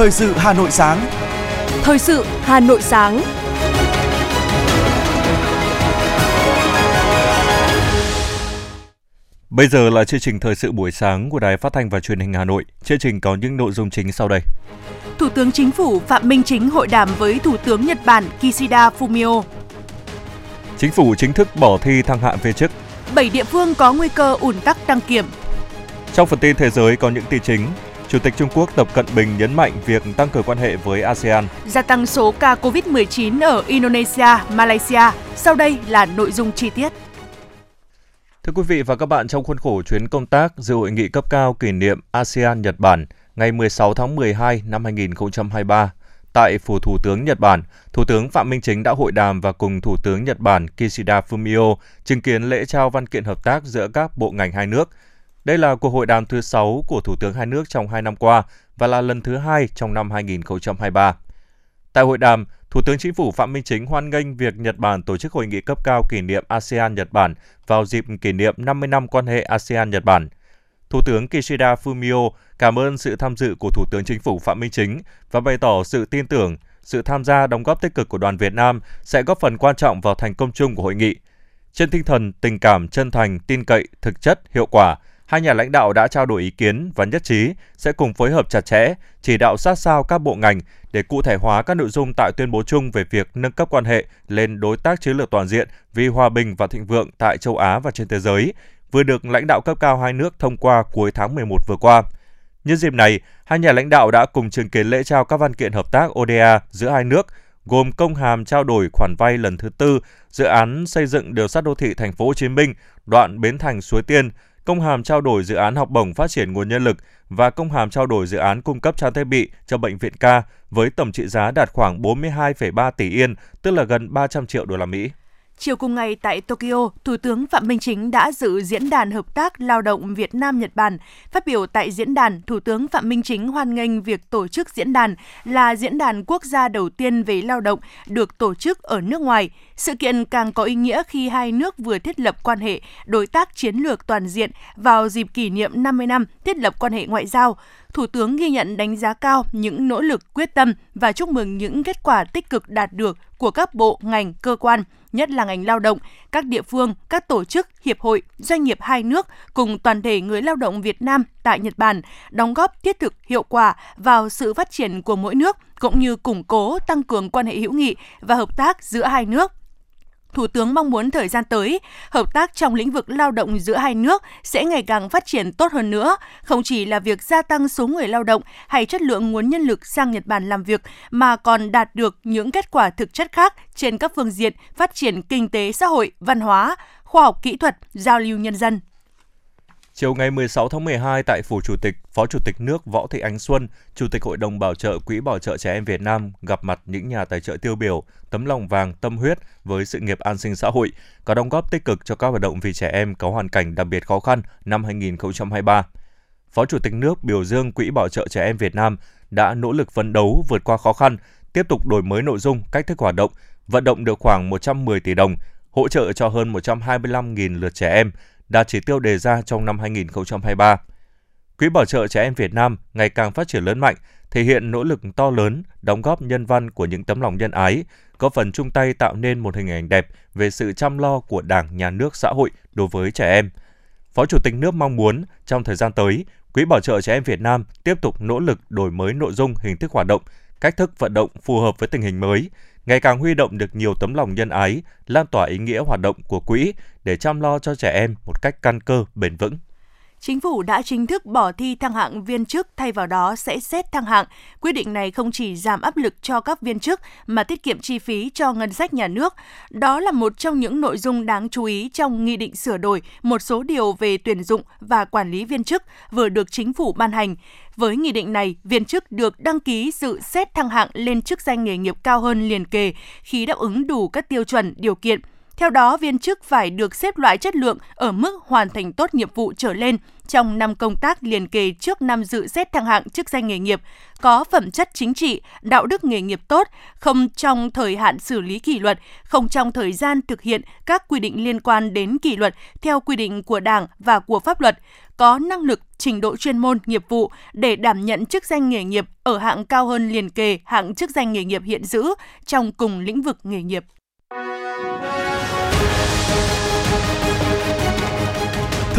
Thời sự Hà Nội sáng. Thời sự Hà Nội sáng. Bây giờ là chương trình thời sự buổi sáng của Đài Phát thanh và Truyền hình Hà Nội. Chương trình có những nội dung chính sau đây. Thủ tướng Chính phủ Phạm Minh Chính hội đàm với Thủ tướng Nhật Bản Kishida Fumio. Chính phủ chính thức bỏ thi thăng hạng viên chức. 7 địa phương có nguy cơ ủn tắc đăng kiểm. Trong phần tin thế giới có những tin chính. Chủ tịch Trung Quốc Tập Cận Bình nhấn mạnh việc tăng cường quan hệ với ASEAN. Gia tăng số ca COVID-19 ở Indonesia, Malaysia. Sau đây là nội dung chi tiết. Thưa quý vị và các bạn, trong khuôn khổ chuyến công tác dự hội nghị cấp cao kỷ niệm ASEAN Nhật Bản ngày 16 tháng 12 năm 2023 tại phủ Thủ tướng Nhật Bản, Thủ tướng Phạm Minh Chính đã hội đàm và cùng Thủ tướng Nhật Bản Kishida Fumio chứng kiến lễ trao văn kiện hợp tác giữa các bộ ngành hai nước. Đây là cuộc hội đàm thứ 6 của Thủ tướng hai nước trong hai năm qua và là lần thứ hai trong năm 2023. Tại hội đàm, Thủ tướng Chính phủ Phạm Minh Chính hoan nghênh việc Nhật Bản tổ chức hội nghị cấp cao kỷ niệm ASEAN-Nhật Bản vào dịp kỷ niệm 50 năm quan hệ ASEAN-Nhật Bản. Thủ tướng Kishida Fumio cảm ơn sự tham dự của Thủ tướng Chính phủ Phạm Minh Chính và bày tỏ sự tin tưởng sự tham gia đóng góp tích cực của đoàn Việt Nam sẽ góp phần quan trọng vào thành công chung của hội nghị. Trên tinh thần tình cảm chân thành, tin cậy, thực chất, hiệu quả, hai nhà lãnh đạo đã trao đổi ý kiến và nhất trí sẽ cùng phối hợp chặt chẽ, chỉ đạo sát sao các bộ ngành để cụ thể hóa các nội dung tại tuyên bố chung về việc nâng cấp quan hệ lên đối tác chiến lược toàn diện vì hòa bình và thịnh vượng tại châu Á và trên thế giới, vừa được lãnh đạo cấp cao hai nước thông qua cuối tháng 11 vừa qua. Nhân dịp này, hai nhà lãnh đạo đã cùng chứng kiến lễ trao các văn kiện hợp tác ODA giữa hai nước, gồm công hàm trao đổi khoản vay lần thứ tư, dự án xây dựng đường sắt đô thị thành phố Hồ Chí Minh, đoạn Bến Thành Suối Tiên, công hàm trao đổi dự án học bổng phát triển nguồn nhân lực và công hàm trao đổi dự án cung cấp trang thiết bị cho bệnh viện ca với tổng trị giá đạt khoảng 42,3 tỷ yên, tức là gần 300 triệu đô la Mỹ. Chiều cùng ngày tại Tokyo, Thủ tướng Phạm Minh Chính đã dự diễn đàn hợp tác lao động Việt Nam Nhật Bản. Phát biểu tại diễn đàn, Thủ tướng Phạm Minh Chính hoan nghênh việc tổ chức diễn đàn là diễn đàn quốc gia đầu tiên về lao động được tổ chức ở nước ngoài. Sự kiện càng có ý nghĩa khi hai nước vừa thiết lập quan hệ đối tác chiến lược toàn diện vào dịp kỷ niệm 50 năm thiết lập quan hệ ngoại giao. Thủ tướng ghi nhận đánh giá cao những nỗ lực quyết tâm và chúc mừng những kết quả tích cực đạt được của các bộ, ngành, cơ quan, nhất là ngành lao động, các địa phương, các tổ chức, hiệp hội, doanh nghiệp hai nước cùng toàn thể người lao động Việt Nam tại Nhật Bản đóng góp thiết thực hiệu quả vào sự phát triển của mỗi nước cũng như củng cố tăng cường quan hệ hữu nghị và hợp tác giữa hai nước. Thủ tướng mong muốn thời gian tới, hợp tác trong lĩnh vực lao động giữa hai nước sẽ ngày càng phát triển tốt hơn nữa, không chỉ là việc gia tăng số người lao động hay chất lượng nguồn nhân lực sang Nhật Bản làm việc, mà còn đạt được những kết quả thực chất khác trên các phương diện phát triển kinh tế xã hội, văn hóa, khoa học kỹ thuật, giao lưu nhân dân. Chiều ngày 16 tháng 12 tại Phủ Chủ tịch, Phó Chủ tịch nước Võ Thị Ánh Xuân, Chủ tịch Hội đồng Bảo trợ Quỹ Bảo trợ Trẻ Em Việt Nam gặp mặt những nhà tài trợ tiêu biểu, tấm lòng vàng, tâm huyết với sự nghiệp an sinh xã hội, có đóng góp tích cực cho các hoạt động vì trẻ em có hoàn cảnh đặc biệt khó khăn năm 2023. Phó Chủ tịch nước biểu dương Quỹ Bảo trợ Trẻ Em Việt Nam đã nỗ lực phấn đấu vượt qua khó khăn, tiếp tục đổi mới nội dung, cách thức hoạt động, vận động được khoảng 110 tỷ đồng, hỗ trợ cho hơn 125.000 lượt trẻ em, đạt chỉ tiêu đề ra trong năm 2023. Quỹ bảo trợ trẻ em Việt Nam ngày càng phát triển lớn mạnh, thể hiện nỗ lực to lớn, đóng góp nhân văn của những tấm lòng nhân ái, có phần chung tay tạo nên một hình ảnh đẹp về sự chăm lo của Đảng, Nhà nước, xã hội đối với trẻ em. Phó Chủ tịch nước mong muốn trong thời gian tới, Quỹ bảo trợ trẻ em Việt Nam tiếp tục nỗ lực đổi mới nội dung, hình thức hoạt động, cách thức vận động phù hợp với tình hình mới, ngày càng huy động được nhiều tấm lòng nhân ái, lan tỏa ý nghĩa hoạt động của quỹ để chăm lo cho trẻ em một cách căn cơ, bền vững. Chính phủ đã chính thức bỏ thi thăng hạng viên chức thay vào đó sẽ xét thăng hạng. Quyết định này không chỉ giảm áp lực cho các viên chức mà tiết kiệm chi phí cho ngân sách nhà nước. Đó là một trong những nội dung đáng chú ý trong nghị định sửa đổi một số điều về tuyển dụng và quản lý viên chức vừa được chính phủ ban hành. Với nghị định này, viên chức được đăng ký dự xét thăng hạng lên chức danh nghề nghiệp cao hơn liền kề khi đáp ứng đủ các tiêu chuẩn, điều kiện. Theo đó, viên chức phải được xếp loại chất lượng ở mức hoàn thành tốt nhiệm vụ trở lên trong năm công tác liền kề trước năm dự xét thăng hạng chức danh nghề nghiệp, có phẩm chất chính trị, đạo đức nghề nghiệp tốt, không trong thời hạn xử lý kỷ luật, không trong thời gian thực hiện các quy định liên quan đến kỷ luật theo quy định của Đảng và của pháp luật, có năng lực, trình độ chuyên môn, nghiệp vụ để đảm nhận chức danh nghề nghiệp ở hạng cao hơn liền kề hạng chức danh nghề nghiệp hiện giữ trong cùng lĩnh vực nghề nghiệp.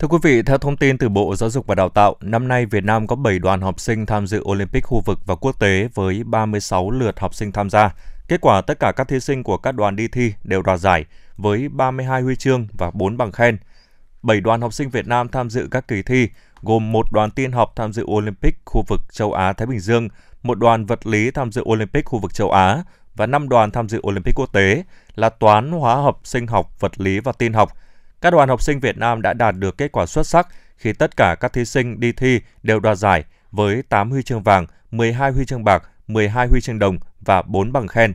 Thưa quý vị, theo thông tin từ Bộ Giáo dục và Đào tạo, năm nay Việt Nam có 7 đoàn học sinh tham dự Olympic khu vực và quốc tế với 36 lượt học sinh tham gia. Kết quả tất cả các thí sinh của các đoàn đi thi đều đoạt giải với 32 huy chương và 4 bằng khen. 7 đoàn học sinh Việt Nam tham dự các kỳ thi gồm một đoàn tin học tham dự Olympic khu vực châu Á Thái Bình Dương, một đoàn vật lý tham dự Olympic khu vực châu Á và 5 đoàn tham dự Olympic quốc tế là toán, hóa học, sinh học, vật lý và tin học – các đoàn học sinh Việt Nam đã đạt được kết quả xuất sắc khi tất cả các thí sinh đi thi đều đoạt giải với 8 huy chương vàng, 12 huy chương bạc, 12 huy chương đồng và 4 bằng khen.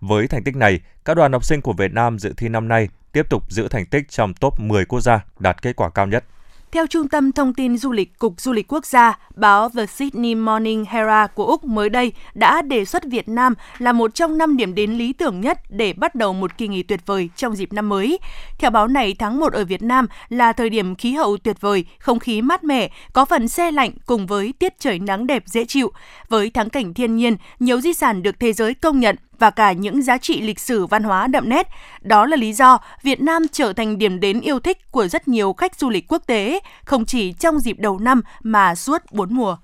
Với thành tích này, các đoàn học sinh của Việt Nam dự thi năm nay tiếp tục giữ thành tích trong top 10 quốc gia đạt kết quả cao nhất. Theo Trung tâm Thông tin Du lịch Cục Du lịch Quốc gia, báo The Sydney Morning Herald của Úc mới đây đã đề xuất Việt Nam là một trong năm điểm đến lý tưởng nhất để bắt đầu một kỳ nghỉ tuyệt vời trong dịp năm mới. Theo báo này, tháng 1 ở Việt Nam là thời điểm khí hậu tuyệt vời, không khí mát mẻ, có phần xe lạnh cùng với tiết trời nắng đẹp dễ chịu. Với thắng cảnh thiên nhiên, nhiều di sản được thế giới công nhận và cả những giá trị lịch sử văn hóa đậm nét. Đó là lý do Việt Nam trở thành điểm đến yêu thích của rất nhiều khách du lịch quốc tế, không chỉ trong dịp đầu năm mà suốt bốn mùa.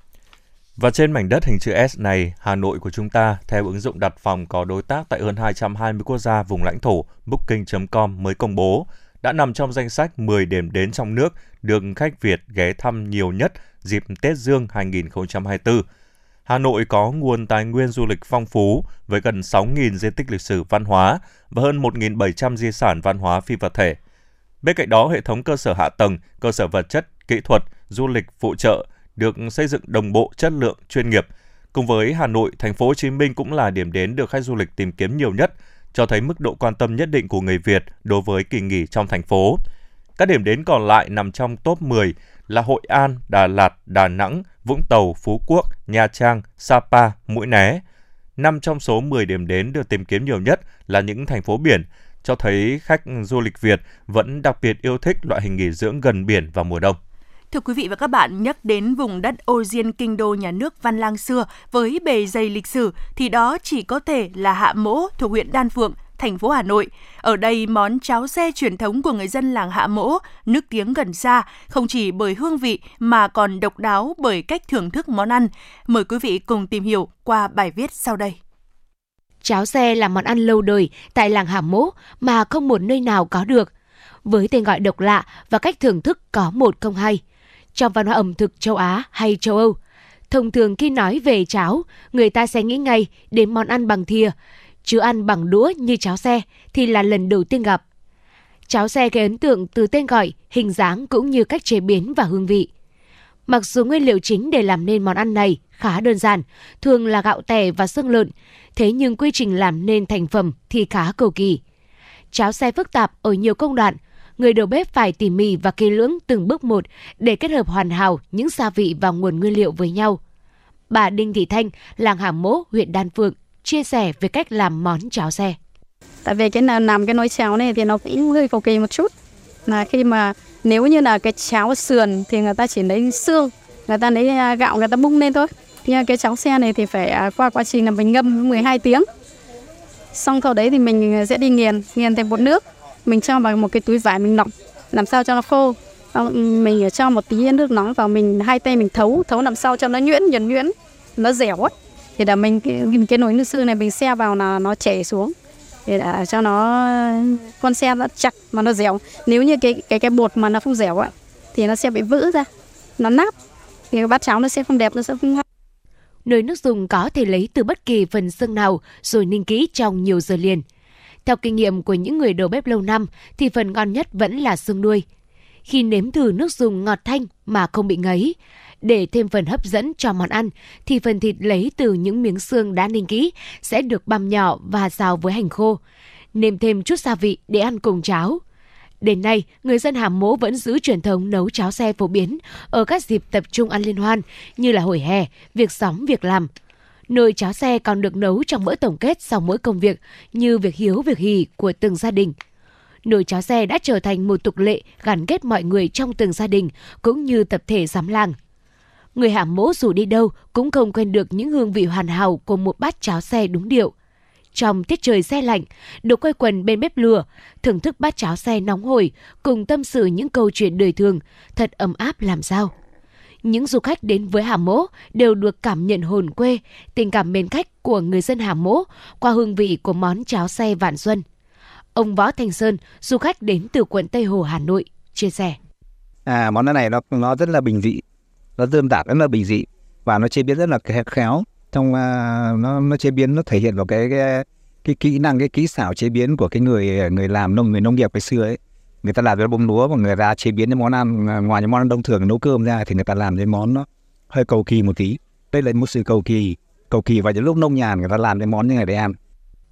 Và trên mảnh đất hình chữ S này, Hà Nội của chúng ta, theo ứng dụng đặt phòng có đối tác tại hơn 220 quốc gia vùng lãnh thổ, Booking.com mới công bố, đã nằm trong danh sách 10 điểm đến trong nước được khách Việt ghé thăm nhiều nhất dịp Tết Dương 2024. Hà Nội có nguồn tài nguyên du lịch phong phú với gần 6.000 di tích lịch sử văn hóa và hơn 1.700 di sản văn hóa phi vật thể. Bên cạnh đó, hệ thống cơ sở hạ tầng, cơ sở vật chất, kỹ thuật, du lịch phụ trợ được xây dựng đồng bộ, chất lượng, chuyên nghiệp. Cùng với Hà Nội, thành phố Hồ Chí Minh cũng là điểm đến được khách du lịch tìm kiếm nhiều nhất, cho thấy mức độ quan tâm nhất định của người Việt đối với kỳ nghỉ trong thành phố. Các điểm đến còn lại nằm trong top 10 là Hội An, Đà Lạt, Đà Nẵng, Vũng Tàu, Phú Quốc, Nha Trang, Sapa, Mũi Né. Năm trong số 10 điểm đến được tìm kiếm nhiều nhất là những thành phố biển, cho thấy khách du lịch Việt vẫn đặc biệt yêu thích loại hình nghỉ dưỡng gần biển vào mùa đông. Thưa quý vị và các bạn, nhắc đến vùng đất ô diên kinh đô nhà nước Văn Lang xưa với bề dày lịch sử thì đó chỉ có thể là Hạ Mỗ thuộc huyện Đan Phượng, thành phố Hà Nội. Ở đây món cháo xe truyền thống của người dân làng Hạ Mỗ, nước tiếng gần xa, không chỉ bởi hương vị mà còn độc đáo bởi cách thưởng thức món ăn. Mời quý vị cùng tìm hiểu qua bài viết sau đây. Cháo xe là món ăn lâu đời tại làng Hạ Mỗ mà không một nơi nào có được. Với tên gọi độc lạ và cách thưởng thức có một không hai. Trong văn hóa ẩm thực châu Á hay châu Âu, thông thường khi nói về cháo, người ta sẽ nghĩ ngay đến món ăn bằng thìa, chứ ăn bằng đũa như cháo xe thì là lần đầu tiên gặp. Cháo xe gây ấn tượng từ tên gọi, hình dáng cũng như cách chế biến và hương vị. Mặc dù nguyên liệu chính để làm nên món ăn này khá đơn giản, thường là gạo tẻ và xương lợn, thế nhưng quy trình làm nên thành phẩm thì khá cầu kỳ. Cháo xe phức tạp ở nhiều công đoạn, người đầu bếp phải tỉ mỉ và kỹ lưỡng từng bước một để kết hợp hoàn hảo những gia vị và nguồn nguyên liệu với nhau. Bà Đinh Thị Thanh, làng Hàm Mỗ, huyện Đan Phượng, chia sẻ về cách làm món cháo xe. Tại vì cái làm cái nồi cháo này thì nó cũng hơi cầu kỳ một chút. Là khi mà nếu như là cái cháo sườn thì người ta chỉ lấy xương, người ta lấy à, gạo người ta bung lên thôi. Nhưng à, cái cháo xe này thì phải à, qua quá trình là mình ngâm 12 tiếng. Xong sau đấy thì mình sẽ đi nghiền, nghiền thành bột nước. Mình cho vào một cái túi vải mình lọc, làm sao cho nó khô. Ừ, mình cho một tí nước nóng vào mình hai tay mình thấu, thấu làm sao cho nó nhuyễn, nhuyễn nhuyễn, nó dẻo ấy thì là mình cái, cái nồi nước xương này mình xe vào là nó chảy xuống. Để để cho nó con xe nó chặt mà nó dẻo. Nếu như cái cái cái bột mà nó không dẻo ạ thì nó sẽ bị vỡ ra. Nó nát. Thì bát cháo nó sẽ không đẹp nó sẽ không ngon. Nồi nước dùng có thể lấy từ bất kỳ phần xương nào rồi ninh kỹ trong nhiều giờ liền. Theo kinh nghiệm của những người đầu bếp lâu năm thì phần ngon nhất vẫn là xương đuôi. Khi nếm thử nước dùng ngọt thanh mà không bị ngấy, để thêm phần hấp dẫn cho món ăn thì phần thịt lấy từ những miếng xương đã ninh kỹ sẽ được băm nhỏ và xào với hành khô. Nêm thêm chút gia vị để ăn cùng cháo. Đến nay, người dân Hàm Mỗ vẫn giữ truyền thống nấu cháo xe phổ biến ở các dịp tập trung ăn liên hoan như là hồi hè, việc xóm, việc làm. Nồi cháo xe còn được nấu trong bữa tổng kết sau mỗi công việc như việc hiếu, việc hỉ của từng gia đình. Nồi cháo xe đã trở thành một tục lệ gắn kết mọi người trong từng gia đình cũng như tập thể giám làng. Người Hàm Mỗ dù đi đâu cũng không quên được những hương vị hoàn hảo của một bát cháo xe đúng điệu – trong tiết trời xe lạnh, được quay quần bên bếp lửa, thưởng thức bát cháo xe nóng hổi, cùng tâm sự những câu chuyện đời thường, thật ấm áp làm sao. Những du khách đến với Hà Mỗ đều được cảm nhận hồn quê, tình cảm mến khách của người dân Hà Mỗ qua hương vị của món cháo xe Vạn Xuân. Ông Võ Thành Sơn, du khách đến từ quận Tây Hồ, Hà Nội, chia sẻ. À, món ăn này nó nó rất là bình dị, nó đơn giản rất là bình dị. Và nó chế biến rất là khéo trong uh, nó nó chế biến nó thể hiện vào cái, cái cái kỹ năng cái kỹ xảo chế biến của cái người người làm nông người nông nghiệp ngày xưa ấy. Người ta làm cái bông lúa và người ta chế biến những món ăn à, ngoài những món ăn thông thường nấu cơm ra thì người ta làm cái món nó hơi cầu kỳ một tí. Đây là một sự cầu kỳ cầu kỳ và những lúc nông nhàn người ta làm cái món như này để ăn.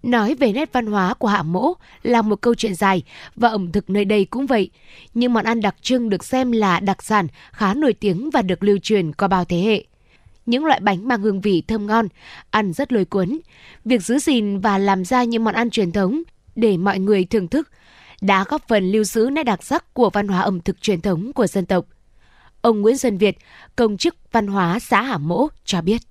Nói về nét văn hóa của Hạ Mỗ là một câu chuyện dài và ẩm thực nơi đây cũng vậy. Nhưng món ăn đặc trưng được xem là đặc sản khá nổi tiếng và được lưu truyền qua bao thế hệ những loại bánh mang hương vị thơm ngon, ăn rất lôi cuốn. Việc giữ gìn và làm ra những món ăn truyền thống để mọi người thưởng thức đã góp phần lưu giữ nét đặc sắc của văn hóa ẩm thực truyền thống của dân tộc. Ông Nguyễn Xuân Việt, công chức văn hóa xã Hà Mỗ cho biết.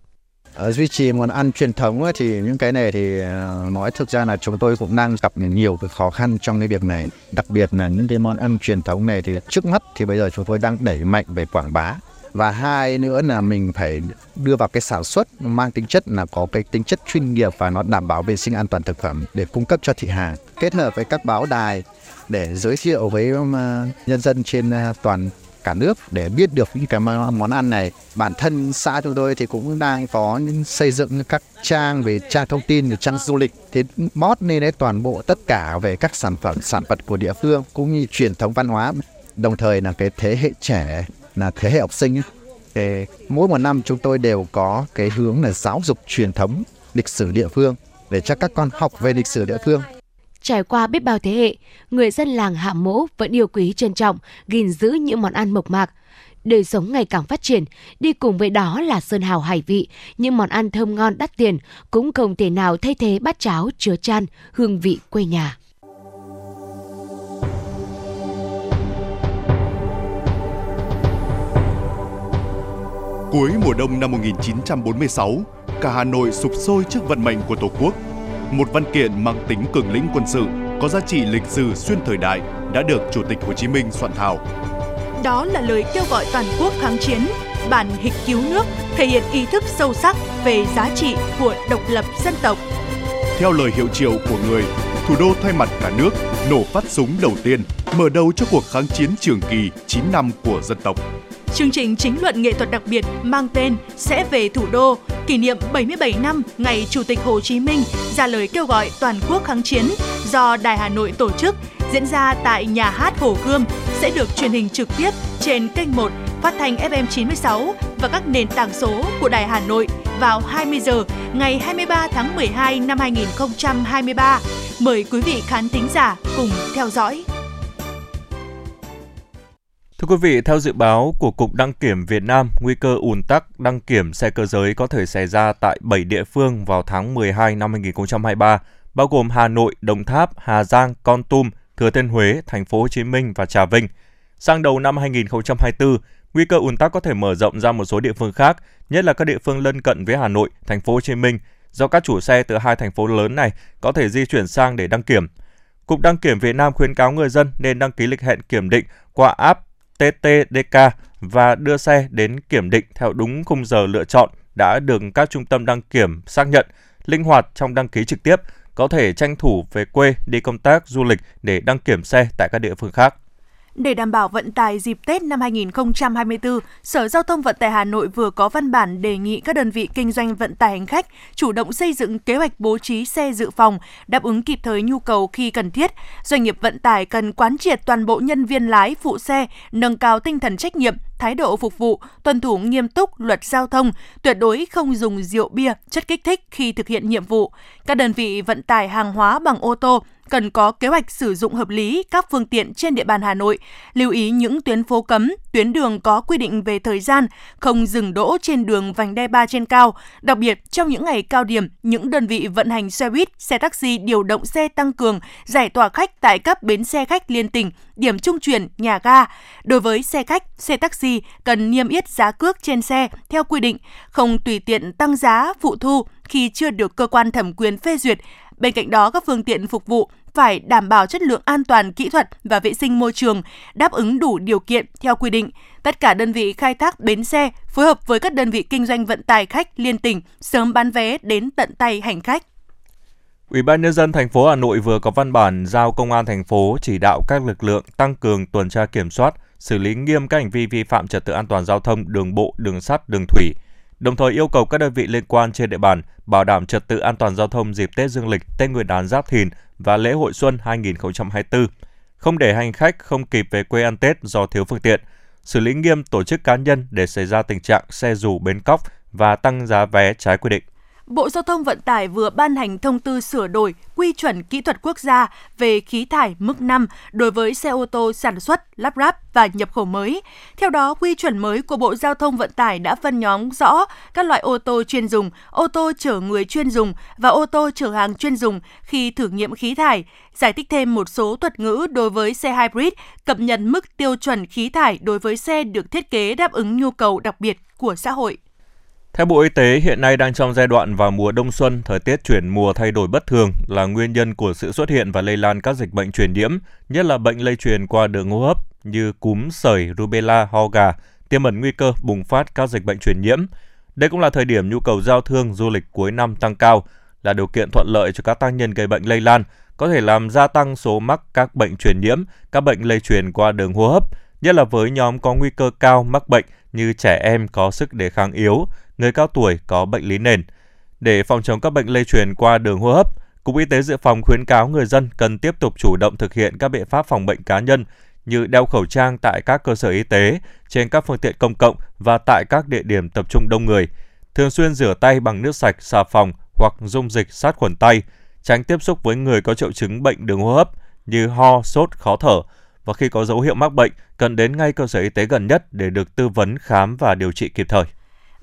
Ở duy trì món ăn truyền thống thì những cái này thì ờ, nói thực ra là chúng tôi cũng đang gặp nhiều cái khó khăn trong cái việc này. Đặc biệt là những cái món ăn truyền thống này thì trước mắt thì bây giờ chúng tôi đang đẩy mạnh về quảng bá và hai nữa là mình phải đưa vào cái sản xuất mang tính chất là có cái tính chất chuyên nghiệp và nó đảm bảo vệ sinh an toàn thực phẩm để cung cấp cho thị hàng kết hợp với các báo đài để giới thiệu với ờ, nhân dân trên toàn cả nước để biết được những cái món ăn này. Bản thân xã chúng tôi thì cũng đang có những xây dựng các trang về trang thông tin, về trang du lịch thì mót lên đấy toàn bộ tất cả về các sản phẩm sản vật của địa phương cũng như truyền thống văn hóa. Đồng thời là cái thế hệ trẻ là thế hệ học sinh thì mỗi một năm chúng tôi đều có cái hướng là giáo dục truyền thống lịch sử địa phương để cho các con học về lịch sử địa phương. Trải qua biết bao thế hệ, người dân làng Hạ Mỗ vẫn yêu quý trân trọng, gìn giữ những món ăn mộc mạc. Đời sống ngày càng phát triển, đi cùng với đó là sơn hào hải vị, những món ăn thơm ngon đắt tiền cũng không thể nào thay thế bát cháo chứa chan hương vị quê nhà. Cuối mùa đông năm 1946, cả Hà Nội sụp sôi trước vận mệnh của Tổ quốc. Một văn kiện mang tính cường lĩnh quân sự, có giá trị lịch sử xuyên thời đại đã được Chủ tịch Hồ Chí Minh soạn thảo. Đó là lời kêu gọi toàn quốc kháng chiến, bản hịch cứu nước, thể hiện ý thức sâu sắc về giá trị của độc lập dân tộc. Theo lời hiệu triệu của người, thủ đô thay mặt cả nước nổ phát súng đầu tiên, mở đầu cho cuộc kháng chiến trường kỳ 9 năm của dân tộc. Chương trình chính luận nghệ thuật đặc biệt mang tên Sẽ về thủ đô, kỷ niệm 77 năm ngày Chủ tịch Hồ Chí Minh ra lời kêu gọi toàn quốc kháng chiến do Đài Hà Nội tổ chức diễn ra tại nhà hát Hồ Gươm sẽ được truyền hình trực tiếp trên kênh 1 phát thanh FM 96 và các nền tảng số của Đài Hà Nội vào 20 giờ ngày 23 tháng 12 năm 2023. Mời quý vị khán thính giả cùng theo dõi. Thưa quý vị, theo dự báo của Cục Đăng kiểm Việt Nam, nguy cơ ùn tắc đăng kiểm xe cơ giới có thể xảy ra tại 7 địa phương vào tháng 12 năm 2023, bao gồm Hà Nội, Đồng Tháp, Hà Giang, Con Tum, Thừa Thiên Huế, Thành phố Hồ Chí Minh và Trà Vinh. Sang đầu năm 2024, nguy cơ ùn tắc có thể mở rộng ra một số địa phương khác, nhất là các địa phương lân cận với Hà Nội, Thành phố Hồ Chí Minh, do các chủ xe từ hai thành phố lớn này có thể di chuyển sang để đăng kiểm. Cục Đăng kiểm Việt Nam khuyến cáo người dân nên đăng ký lịch hẹn kiểm định qua app TTDK và đưa xe đến kiểm định theo đúng khung giờ lựa chọn đã được các trung tâm đăng kiểm xác nhận, linh hoạt trong đăng ký trực tiếp, có thể tranh thủ về quê đi công tác du lịch để đăng kiểm xe tại các địa phương khác. Để đảm bảo vận tải dịp Tết năm 2024, Sở Giao thông Vận tải Hà Nội vừa có văn bản đề nghị các đơn vị kinh doanh vận tải hành khách chủ động xây dựng kế hoạch bố trí xe dự phòng, đáp ứng kịp thời nhu cầu khi cần thiết. Doanh nghiệp vận tải cần quán triệt toàn bộ nhân viên lái, phụ xe, nâng cao tinh thần trách nhiệm, thái độ phục vụ, tuân thủ nghiêm túc luật giao thông, tuyệt đối không dùng rượu bia, chất kích thích khi thực hiện nhiệm vụ. Các đơn vị vận tải hàng hóa bằng ô tô cần có kế hoạch sử dụng hợp lý các phương tiện trên địa bàn Hà Nội, lưu ý những tuyến phố cấm, tuyến đường có quy định về thời gian, không dừng đỗ trên đường vành đai 3 trên cao. Đặc biệt, trong những ngày cao điểm, những đơn vị vận hành xe buýt, xe taxi điều động xe tăng cường, giải tỏa khách tại các bến xe khách liên tỉnh, điểm trung chuyển, nhà ga. Đối với xe khách, xe taxi cần niêm yết giá cước trên xe theo quy định, không tùy tiện tăng giá phụ thu khi chưa được cơ quan thẩm quyền phê duyệt Bên cạnh đó, các phương tiện phục vụ phải đảm bảo chất lượng an toàn kỹ thuật và vệ sinh môi trường, đáp ứng đủ điều kiện theo quy định. Tất cả đơn vị khai thác bến xe phối hợp với các đơn vị kinh doanh vận tải khách liên tỉnh sớm bán vé đến tận tay hành khách. Ủy ban nhân dân thành phố Hà Nội vừa có văn bản giao công an thành phố chỉ đạo các lực lượng tăng cường tuần tra kiểm soát, xử lý nghiêm các hành vi vi phạm trật tự an toàn giao thông đường bộ, đường sắt, đường thủy, đồng thời yêu cầu các đơn vị liên quan trên địa bàn bảo đảm trật tự an toàn giao thông dịp Tết Dương lịch, Tết Nguyên đán Giáp Thìn và lễ hội xuân 2024, không để hành khách không kịp về quê ăn Tết do thiếu phương tiện, xử lý nghiêm tổ chức cá nhân để xảy ra tình trạng xe dù bến cóc và tăng giá vé trái quy định. Bộ Giao thông Vận tải vừa ban hành thông tư sửa đổi quy chuẩn kỹ thuật quốc gia về khí thải mức 5 đối với xe ô tô sản xuất, lắp ráp và nhập khẩu mới. Theo đó, quy chuẩn mới của Bộ Giao thông Vận tải đã phân nhóm rõ các loại ô tô chuyên dùng, ô tô chở người chuyên dùng và ô tô chở hàng chuyên dùng khi thử nghiệm khí thải, giải thích thêm một số thuật ngữ đối với xe hybrid, cập nhật mức tiêu chuẩn khí thải đối với xe được thiết kế đáp ứng nhu cầu đặc biệt của xã hội. Theo Bộ Y tế, hiện nay đang trong giai đoạn vào mùa đông xuân, thời tiết chuyển mùa thay đổi bất thường là nguyên nhân của sự xuất hiện và lây lan các dịch bệnh truyền nhiễm, nhất là bệnh lây truyền qua đường hô hấp như cúm, sởi, rubella, ho gà, tiềm ẩn nguy cơ bùng phát các dịch bệnh truyền nhiễm. Đây cũng là thời điểm nhu cầu giao thương du lịch cuối năm tăng cao, là điều kiện thuận lợi cho các tác nhân gây bệnh lây lan, có thể làm gia tăng số mắc các bệnh truyền nhiễm, các bệnh lây truyền qua đường hô hấp, nhất là với nhóm có nguy cơ cao mắc bệnh như trẻ em có sức đề kháng yếu, người cao tuổi có bệnh lý nền. Để phòng chống các bệnh lây truyền qua đường hô hấp, Cục Y tế Dự phòng khuyến cáo người dân cần tiếp tục chủ động thực hiện các biện pháp phòng bệnh cá nhân như đeo khẩu trang tại các cơ sở y tế, trên các phương tiện công cộng và tại các địa điểm tập trung đông người, thường xuyên rửa tay bằng nước sạch, xà phòng hoặc dung dịch sát khuẩn tay, tránh tiếp xúc với người có triệu chứng bệnh đường hô hấp như ho, sốt, khó thở và khi có dấu hiệu mắc bệnh cần đến ngay cơ sở y tế gần nhất để được tư vấn khám và điều trị kịp thời.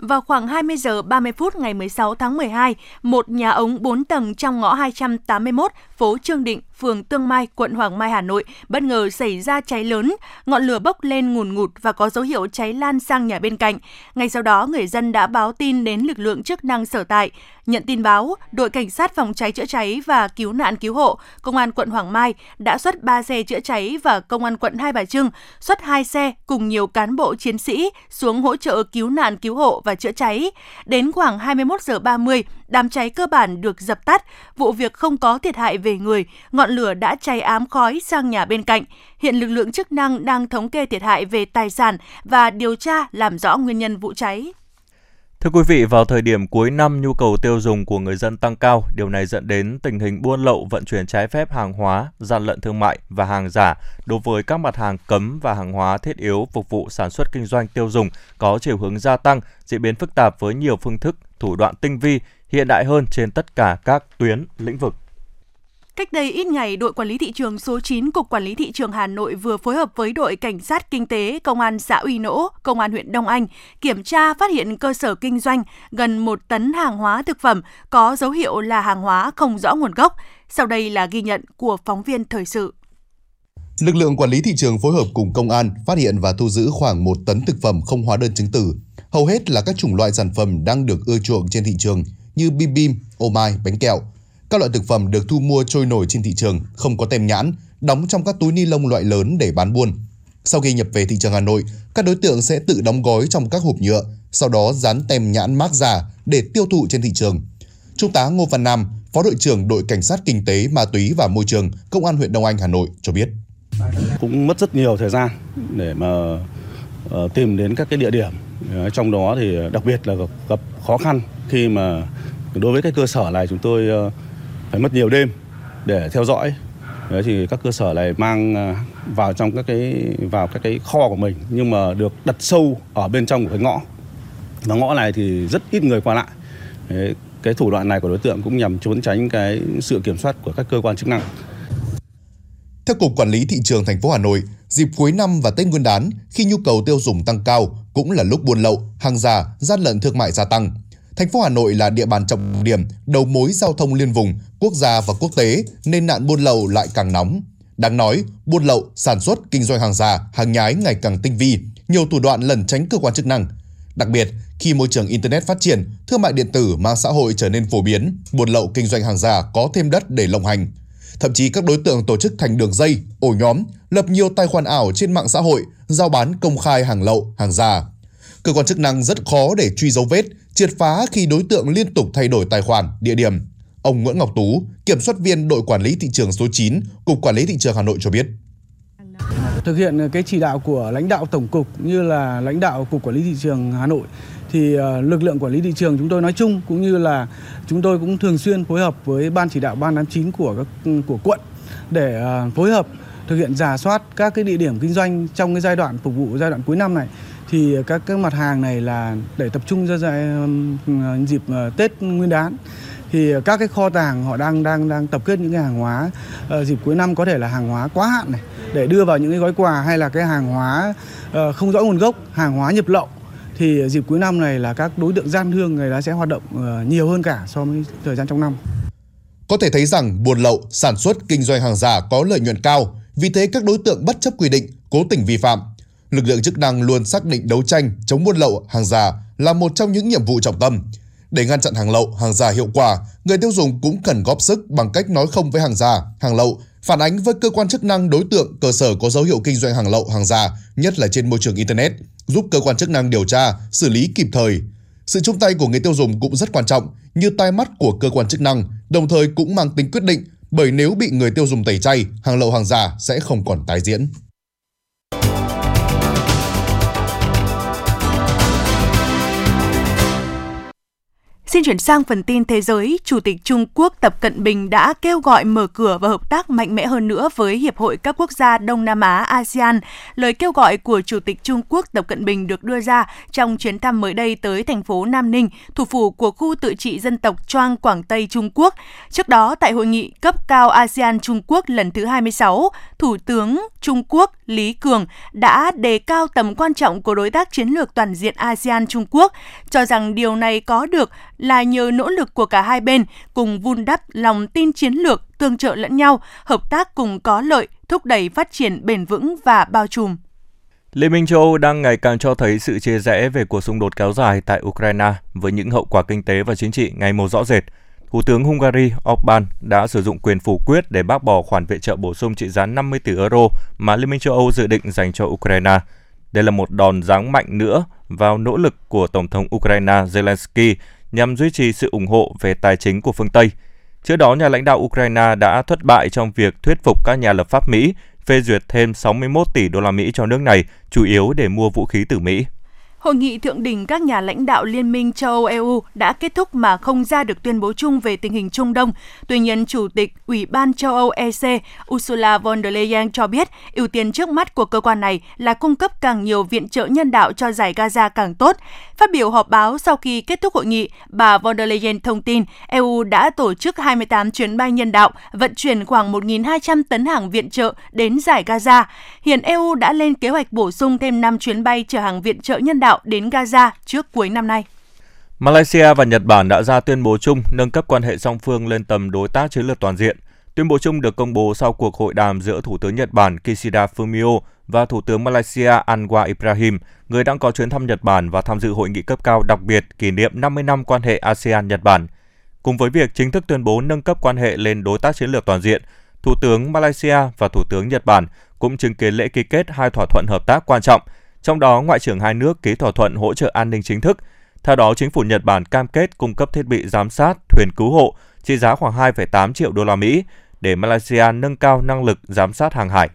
Vào khoảng 20 giờ 30 phút ngày 16 tháng 12, một nhà ống 4 tầng trong ngõ 281, phố Trương Định, phường Tương Mai, quận Hoàng Mai, Hà Nội bất ngờ xảy ra cháy lớn, ngọn lửa bốc lên ngùn ngụt và có dấu hiệu cháy lan sang nhà bên cạnh. Ngay sau đó, người dân đã báo tin đến lực lượng chức năng sở tại. Nhận tin báo, đội cảnh sát phòng cháy chữa cháy và cứu nạn cứu hộ, công an quận Hoàng Mai đã xuất 3 xe chữa cháy và công an quận Hai Bà Trưng xuất 2 xe cùng nhiều cán bộ chiến sĩ xuống hỗ trợ cứu nạn cứu hộ và chữa cháy. Đến khoảng 21 giờ 30, đám cháy cơ bản được dập tắt, vụ việc không có thiệt hại về người, ngọn lửa đã cháy ám khói sang nhà bên cạnh. Hiện lực lượng chức năng đang thống kê thiệt hại về tài sản và điều tra làm rõ nguyên nhân vụ cháy. Thưa quý vị, vào thời điểm cuối năm, nhu cầu tiêu dùng của người dân tăng cao. Điều này dẫn đến tình hình buôn lậu, vận chuyển trái phép hàng hóa, gian lận thương mại và hàng giả đối với các mặt hàng cấm và hàng hóa thiết yếu phục vụ sản xuất kinh doanh tiêu dùng có chiều hướng gia tăng, diễn biến phức tạp với nhiều phương thức, thủ đoạn tinh vi, hiện đại hơn trên tất cả các tuyến, lĩnh vực. Cách đây ít ngày, đội quản lý thị trường số 9 Cục Quản lý Thị trường Hà Nội vừa phối hợp với đội Cảnh sát Kinh tế, Công an xã Uy Nỗ, Công an huyện Đông Anh kiểm tra phát hiện cơ sở kinh doanh gần một tấn hàng hóa thực phẩm có dấu hiệu là hàng hóa không rõ nguồn gốc. Sau đây là ghi nhận của phóng viên thời sự. Lực lượng quản lý thị trường phối hợp cùng công an phát hiện và thu giữ khoảng một tấn thực phẩm không hóa đơn chứng từ. Hầu hết là các chủng loại sản phẩm đang được ưa chuộng trên thị trường như bim bim, ô mai, bánh kẹo, các loại thực phẩm được thu mua trôi nổi trên thị trường, không có tem nhãn, đóng trong các túi ni lông loại lớn để bán buôn. Sau khi nhập về thị trường Hà Nội, các đối tượng sẽ tự đóng gói trong các hộp nhựa, sau đó dán tem nhãn mác giả để tiêu thụ trên thị trường. Trung tá Ngô Văn Nam, Phó đội trưởng đội Cảnh sát Kinh tế, Ma túy và Môi trường, Công an huyện Đông Anh, Hà Nội cho biết. cũng mất rất nhiều thời gian để mà ờ, tìm đến các cái địa điểm ờ, trong đó thì đặc biệt là gặp, khó khăn khi mà đối với cái cơ sở này chúng tôi ờ, phải mất nhiều đêm để theo dõi. Đấy thì các cơ sở này mang à, vào trong các cái vào các cái kho của mình nhưng mà được đặt sâu ở bên trong của cái ngõ. Và ngõ này thì rất ít người qua lại. Đấy, cái thủ đoạn này của đối tượng cũng nhằm trốn tránh cái sự kiểm soát của các cơ quan chức năng. Theo Cục Quản lý Thị trường thành phố Hà Nội, dịp cuối năm và Tết Nguyên đán, khi nhu cầu tiêu dùng tăng cao, cũng là lúc buôn lậu, hàng giả, gian lận thương mại gia tăng. Thành phố Hà Nội là địa bàn trọng điểm, đầu mối giao thông liên vùng, quốc gia và quốc tế, nên nạn buôn lậu lại càng nóng. Đáng nói, buôn lậu, sản xuất, kinh doanh hàng giả, hàng nhái ngày càng tinh vi, nhiều thủ đoạn lẩn tránh cơ quan chức năng. Đặc biệt, khi môi trường Internet phát triển, thương mại điện tử, mạng xã hội trở nên phổ biến, buôn lậu kinh doanh hàng giả có thêm đất để lộng hành. Thậm chí các đối tượng tổ chức thành đường dây, ổ nhóm, lập nhiều tài khoản ảo trên mạng xã hội, giao bán công khai hàng lậu, hàng giả. Cơ quan chức năng rất khó để truy dấu vết, triệt phá khi đối tượng liên tục thay đổi tài khoản, địa điểm. Ông Nguyễn Ngọc Tú, kiểm soát viên đội quản lý thị trường số 9, Cục Quản lý Thị trường Hà Nội cho biết. Thực hiện cái chỉ đạo của lãnh đạo Tổng cục như là lãnh đạo Cục Quản lý Thị trường Hà Nội thì ờ, lực lượng quản lý thị trường chúng tôi nói chung cũng như là chúng tôi cũng thường xuyên phối hợp với ban chỉ đạo ban 89 của các của quận để ờ, phối hợp thực hiện giả soát các cái địa điểm kinh doanh trong cái giai đoạn phục vụ giai đoạn cuối năm này thì các cái mặt hàng này là để tập trung ra dạy dịp ờ, Tết Nguyên đán thì các cái kho tàng họ đang đang đang tập kết những cái hàng hóa uh, dịp cuối năm có thể là hàng hóa quá hạn này để đưa vào những cái gói quà hay là cái hàng hóa uh, không rõ nguồn gốc hàng hóa nhập lậu thì dịp cuối năm này là các đối tượng gian thương người ta sẽ hoạt động uh, nhiều hơn cả so với thời gian trong năm. Có thể thấy rằng buôn lậu, sản xuất, kinh doanh hàng giả có lợi nhuận cao, vì thế các đối tượng bất chấp quy định, cố tình vi phạm. Lực lượng chức năng luôn xác định đấu tranh chống buôn lậu, hàng giả là một trong những nhiệm vụ trọng tâm. Để ngăn chặn hàng lậu, hàng giả hiệu quả, người tiêu dùng cũng cần góp sức bằng cách nói không với hàng giả, hàng lậu, phản ánh với cơ quan chức năng đối tượng cơ sở có dấu hiệu kinh doanh hàng lậu, hàng giả, nhất là trên môi trường internet, giúp cơ quan chức năng điều tra, xử lý kịp thời. Sự chung tay của người tiêu dùng cũng rất quan trọng, như tai mắt của cơ quan chức năng, đồng thời cũng mang tính quyết định, bởi nếu bị người tiêu dùng tẩy chay, hàng lậu hàng giả sẽ không còn tái diễn. Xin chuyển sang phần tin thế giới, Chủ tịch Trung Quốc Tập Cận Bình đã kêu gọi mở cửa và hợp tác mạnh mẽ hơn nữa với Hiệp hội các quốc gia Đông Nam Á ASEAN. Lời kêu gọi của Chủ tịch Trung Quốc Tập Cận Bình được đưa ra trong chuyến thăm mới đây tới thành phố Nam Ninh, thủ phủ của khu tự trị dân tộc Choang Quảng Tây Trung Quốc. Trước đó, tại hội nghị cấp cao ASEAN Trung Quốc lần thứ 26, Thủ tướng Trung Quốc Lý Cường đã đề cao tầm quan trọng của đối tác chiến lược toàn diện ASEAN Trung Quốc, cho rằng điều này có được là nhờ nỗ lực của cả hai bên cùng vun đắp lòng tin chiến lược, tương trợ lẫn nhau, hợp tác cùng có lợi, thúc đẩy phát triển bền vững và bao trùm. Liên minh châu Âu đang ngày càng cho thấy sự chia rẽ về cuộc xung đột kéo dài tại Ukraine với những hậu quả kinh tế và chính trị ngày một rõ rệt. Thủ tướng Hungary Orbán đã sử dụng quyền phủ quyết để bác bỏ khoản viện trợ bổ sung trị giá 50 tỷ euro mà Liên minh châu Âu dự định dành cho Ukraine. Đây là một đòn giáng mạnh nữa vào nỗ lực của Tổng thống Ukraine Zelensky nhằm duy trì sự ủng hộ về tài chính của phương Tây. Trước đó, nhà lãnh đạo Ukraine đã thất bại trong việc thuyết phục các nhà lập pháp Mỹ phê duyệt thêm 61 tỷ đô la Mỹ cho nước này, chủ yếu để mua vũ khí từ Mỹ. Hội nghị thượng đỉnh các nhà lãnh đạo Liên minh châu Âu EU đã kết thúc mà không ra được tuyên bố chung về tình hình Trung Đông. Tuy nhiên, Chủ tịch Ủy ban châu Âu EC Ursula von der Leyen cho biết ưu tiên trước mắt của cơ quan này là cung cấp càng nhiều viện trợ nhân đạo cho giải Gaza càng tốt. Phát biểu họp báo sau khi kết thúc hội nghị, bà von der Leyen thông tin EU đã tổ chức 28 chuyến bay nhân đạo vận chuyển khoảng 1.200 tấn hàng viện trợ đến giải Gaza. Hiện EU đã lên kế hoạch bổ sung thêm 5 chuyến bay chở hàng viện trợ nhân đạo đạo đến Gaza trước cuối năm nay. Malaysia và Nhật Bản đã ra tuyên bố chung nâng cấp quan hệ song phương lên tầm đối tác chiến lược toàn diện. Tuyên bố chung được công bố sau cuộc hội đàm giữa Thủ tướng Nhật Bản Kishida Fumio và Thủ tướng Malaysia Anwar Ibrahim, người đang có chuyến thăm Nhật Bản và tham dự hội nghị cấp cao đặc biệt kỷ niệm 50 năm quan hệ ASEAN-Nhật Bản. Cùng với việc chính thức tuyên bố nâng cấp quan hệ lên đối tác chiến lược toàn diện, Thủ tướng Malaysia và Thủ tướng Nhật Bản cũng chứng kiến lễ ký kết hai thỏa thuận hợp tác quan trọng – trong đó, ngoại trưởng hai nước ký thỏa thuận hỗ trợ an ninh chính thức. Theo đó, chính phủ Nhật Bản cam kết cung cấp thiết bị giám sát thuyền cứu hộ trị giá khoảng 2,8 triệu đô la Mỹ để Malaysia nâng cao năng lực giám sát hàng hải.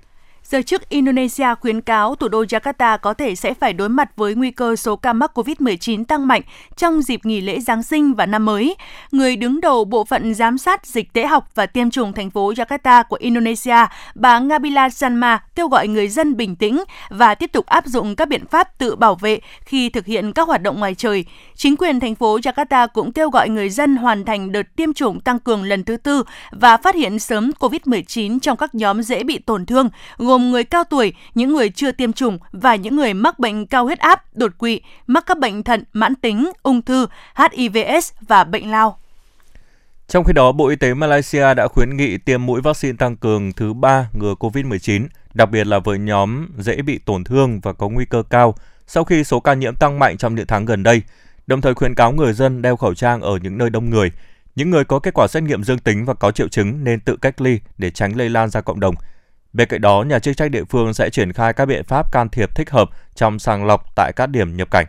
Giới chức Indonesia khuyến cáo thủ đô Jakarta có thể sẽ phải đối mặt với nguy cơ số ca mắc COVID-19 tăng mạnh trong dịp nghỉ lễ Giáng sinh và năm mới. Người đứng đầu bộ phận giám sát dịch tễ học và tiêm chủng thành phố Jakarta của Indonesia, bà Ngabila Sanma kêu gọi người dân bình tĩnh và tiếp tục áp dụng các biện pháp tự bảo vệ khi thực hiện các hoạt động ngoài trời. Chính quyền thành phố Jakarta cũng kêu gọi người dân hoàn thành đợt tiêm chủng tăng cường lần thứ tư và phát hiện sớm COVID-19 trong các nhóm dễ bị tổn thương, gồm người cao tuổi, những người chưa tiêm chủng và những người mắc bệnh cao huyết áp, đột quỵ, mắc các bệnh thận mãn tính, ung thư, HIVS và bệnh lao. Trong khi đó, Bộ Y tế Malaysia đã khuyến nghị tiêm mũi vaccine tăng cường thứ ba ngừa COVID-19, đặc biệt là với nhóm dễ bị tổn thương và có nguy cơ cao sau khi số ca nhiễm tăng mạnh trong những tháng gần đây, đồng thời khuyến cáo người dân đeo khẩu trang ở những nơi đông người. Những người có kết quả xét nghiệm dương tính và có triệu chứng nên tự cách ly để tránh lây lan ra cộng đồng. Bên cạnh đó, nhà chức trách địa phương sẽ triển khai các biện pháp can thiệp thích hợp trong sàng lọc tại các điểm nhập cảnh.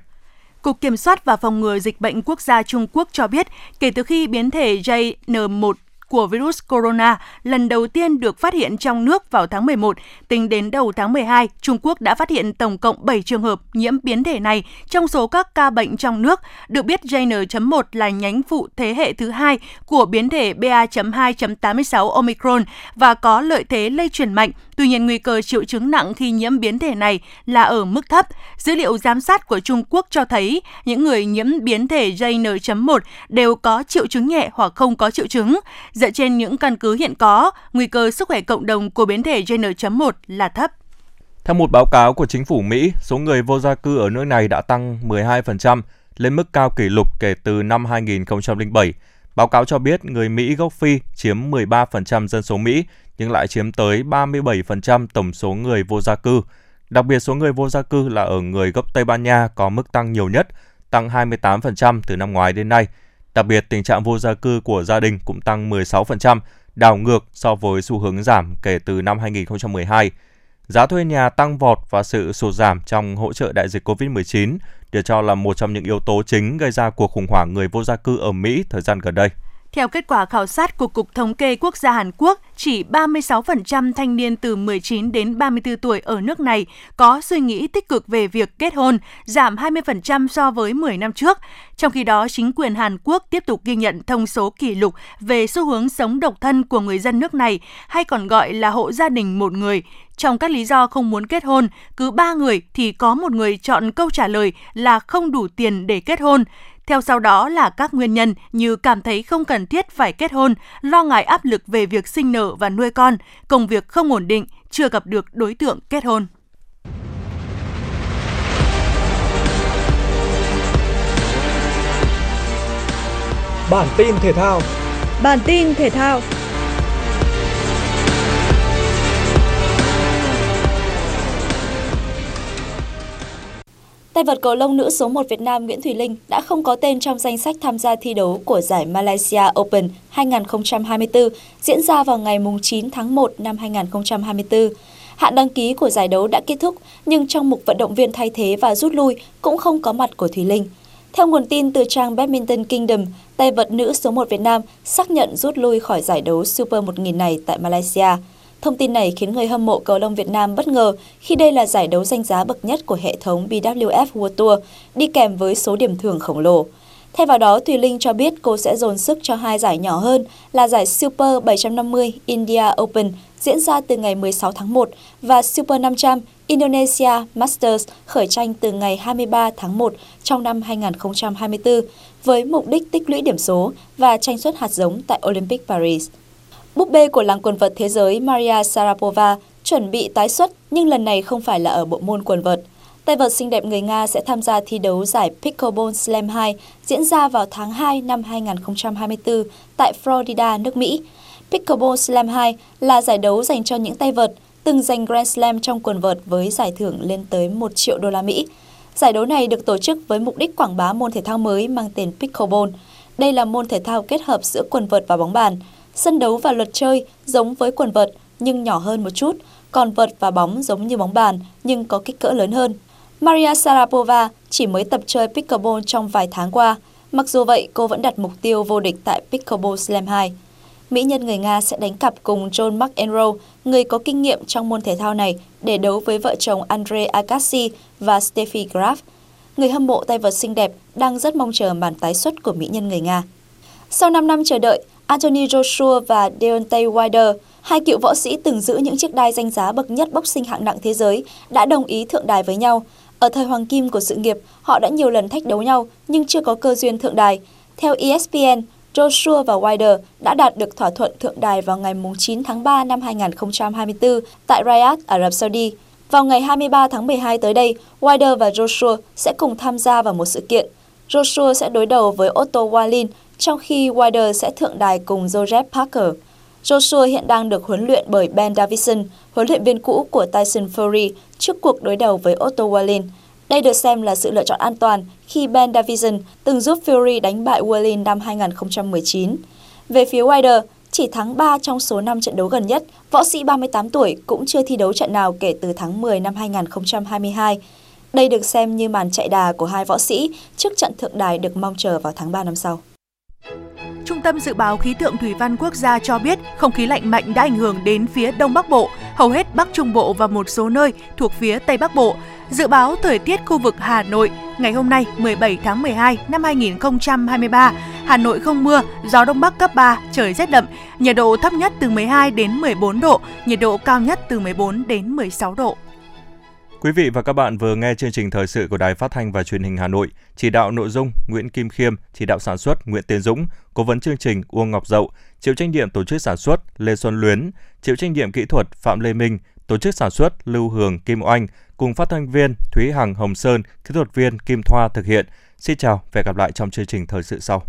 Cục Kiểm soát và Phòng ngừa Dịch bệnh Quốc gia Trung Quốc cho biết, kể từ khi biến thể JN1 của virus corona lần đầu tiên được phát hiện trong nước vào tháng 11. Tính đến đầu tháng 12, Trung Quốc đã phát hiện tổng cộng 7 trường hợp nhiễm biến thể này trong số các ca bệnh trong nước. Được biết JN.1 là nhánh phụ thế hệ thứ hai của biến thể BA.2.86 Omicron và có lợi thế lây truyền mạnh. Tuy nhiên, nguy cơ triệu chứng nặng khi nhiễm biến thể này là ở mức thấp. Dữ liệu giám sát của Trung Quốc cho thấy những người nhiễm biến thể JN.1 đều có triệu chứng nhẹ hoặc không có triệu chứng. Dựa trên những căn cứ hiện có, nguy cơ sức khỏe cộng đồng của biến thể JN.1 là thấp. Theo một báo cáo của chính phủ Mỹ, số người vô gia cư ở nước này đã tăng 12% lên mức cao kỷ lục kể từ năm 2007. Báo cáo cho biết người Mỹ gốc Phi chiếm 13% dân số Mỹ nhưng lại chiếm tới 37% tổng số người vô gia cư. Đặc biệt số người vô gia cư là ở người gốc Tây Ban Nha có mức tăng nhiều nhất, tăng 28% từ năm ngoái đến nay. Đặc biệt, tình trạng vô gia cư của gia đình cũng tăng 16%, đảo ngược so với xu hướng giảm kể từ năm 2012. Giá thuê nhà tăng vọt và sự sụt giảm trong hỗ trợ đại dịch COVID-19 được cho là một trong những yếu tố chính gây ra cuộc khủng hoảng người vô gia cư ở Mỹ thời gian gần đây. Theo kết quả khảo sát của Cục Thống kê Quốc gia Hàn Quốc, chỉ 36% thanh niên từ 19 đến 34 tuổi ở nước này có suy nghĩ tích cực về việc kết hôn, giảm 20% so với 10 năm trước. Trong khi đó, chính quyền Hàn Quốc tiếp tục ghi nhận thông số kỷ lục về xu hướng sống độc thân của người dân nước này, hay còn gọi là hộ gia đình một người. Trong các lý do không muốn kết hôn, cứ 3 người thì có một người chọn câu trả lời là không đủ tiền để kết hôn. Theo sau đó là các nguyên nhân như cảm thấy không cần thiết phải kết hôn, lo ngại áp lực về việc sinh nở và nuôi con, công việc không ổn định, chưa gặp được đối tượng kết hôn. Bản tin thể thao Bản tin thể thao Tay vợt cầu lông nữ số 1 Việt Nam Nguyễn Thùy Linh đã không có tên trong danh sách tham gia thi đấu của giải Malaysia Open 2024 diễn ra vào ngày 9 tháng 1 năm 2024. Hạn đăng ký của giải đấu đã kết thúc, nhưng trong mục vận động viên thay thế và rút lui cũng không có mặt của Thùy Linh. Theo nguồn tin từ trang Badminton Kingdom, tay vợt nữ số 1 Việt Nam xác nhận rút lui khỏi giải đấu Super 1000 này tại Malaysia. Thông tin này khiến người hâm mộ cầu lông Việt Nam bất ngờ khi đây là giải đấu danh giá bậc nhất của hệ thống BWF World Tour, đi kèm với số điểm thưởng khổng lồ. Thay vào đó, Thùy Linh cho biết cô sẽ dồn sức cho hai giải nhỏ hơn là giải Super 750 India Open diễn ra từ ngày 16 tháng 1 và Super 500 Indonesia Masters khởi tranh từ ngày 23 tháng 1 trong năm 2024 với mục đích tích lũy điểm số và tranh suất hạt giống tại Olympic Paris. Búp bê của làng quần vợt thế giới Maria Sarapova chuẩn bị tái xuất nhưng lần này không phải là ở bộ môn quần vợt. Tay vợt xinh đẹp người Nga sẽ tham gia thi đấu giải Pickleball Slam 2 diễn ra vào tháng 2 năm 2024 tại Florida, nước Mỹ. Pickleball Slam 2 là giải đấu dành cho những tay vợt từng giành Grand Slam trong quần vợt với giải thưởng lên tới 1 triệu đô la Mỹ. Giải đấu này được tổ chức với mục đích quảng bá môn thể thao mới mang tên Pickleball. Đây là môn thể thao kết hợp giữa quần vợt và bóng bàn. Sân đấu và luật chơi giống với quần vợt nhưng nhỏ hơn một chút, còn vợt và bóng giống như bóng bàn nhưng có kích cỡ lớn hơn. Maria Sarapova chỉ mới tập chơi pickleball trong vài tháng qua. Mặc dù vậy, cô vẫn đặt mục tiêu vô địch tại Pickleball Slam 2. mỹ nhân người Nga sẽ đánh cặp cùng John McEnroe, người có kinh nghiệm trong môn thể thao này, để đấu với vợ chồng Andre Agassi và Steffi Graf. Người hâm mộ tay vợt xinh đẹp đang rất mong chờ màn tái xuất của mỹ nhân người Nga. Sau 5 năm chờ đợi, Anthony Joshua và Deontay Wilder, hai cựu võ sĩ từng giữ những chiếc đai danh giá bậc nhất boxing hạng nặng thế giới, đã đồng ý thượng đài với nhau. Ở thời hoàng kim của sự nghiệp, họ đã nhiều lần thách đấu nhau nhưng chưa có cơ duyên thượng đài. Theo ESPN, Joshua và Wilder đã đạt được thỏa thuận thượng đài vào ngày 9 tháng 3 năm 2024 tại Riyadh, Ả Rập Saudi. Vào ngày 23 tháng 12 tới đây, Wilder và Joshua sẽ cùng tham gia vào một sự kiện. Joshua sẽ đối đầu với Otto Wallin, trong khi Wilder sẽ thượng đài cùng Joseph Parker. Joshua hiện đang được huấn luyện bởi Ben Davison, huấn luyện viên cũ của Tyson Fury trước cuộc đối đầu với Otto Wallin. Đây được xem là sự lựa chọn an toàn khi Ben Davison từng giúp Fury đánh bại Wallin năm 2019. Về phía Wilder, chỉ thắng 3 trong số 5 trận đấu gần nhất, võ sĩ 38 tuổi cũng chưa thi đấu trận nào kể từ tháng 10 năm 2022. Đây được xem như màn chạy đà của hai võ sĩ trước trận thượng đài được mong chờ vào tháng 3 năm sau. Trung tâm Dự báo Khí tượng Thủy văn Quốc gia cho biết không khí lạnh mạnh đã ảnh hưởng đến phía Đông Bắc Bộ, hầu hết Bắc Trung Bộ và một số nơi thuộc phía Tây Bắc Bộ. Dự báo thời tiết khu vực Hà Nội ngày hôm nay 17 tháng 12 năm 2023, Hà Nội không mưa, gió Đông Bắc cấp 3, trời rét đậm, nhiệt độ thấp nhất từ 12 đến 14 độ, nhiệt độ cao nhất từ 14 đến 16 độ. Quý vị và các bạn vừa nghe chương trình thời sự của Đài Phát thanh và Truyền hình Hà Nội, chỉ đạo nội dung Nguyễn Kim Khiêm, chỉ đạo sản xuất Nguyễn Tiến Dũng, cố vấn chương trình Uông Ngọc Dậu, chịu trách nhiệm tổ chức sản xuất Lê Xuân Luyến, chịu trách nhiệm kỹ thuật Phạm Lê Minh, tổ chức sản xuất Lưu Hường Kim Oanh, cùng phát thanh viên Thúy Hằng Hồng Sơn, kỹ thuật viên Kim Thoa thực hiện. Xin chào và hẹn gặp lại trong chương trình thời sự sau.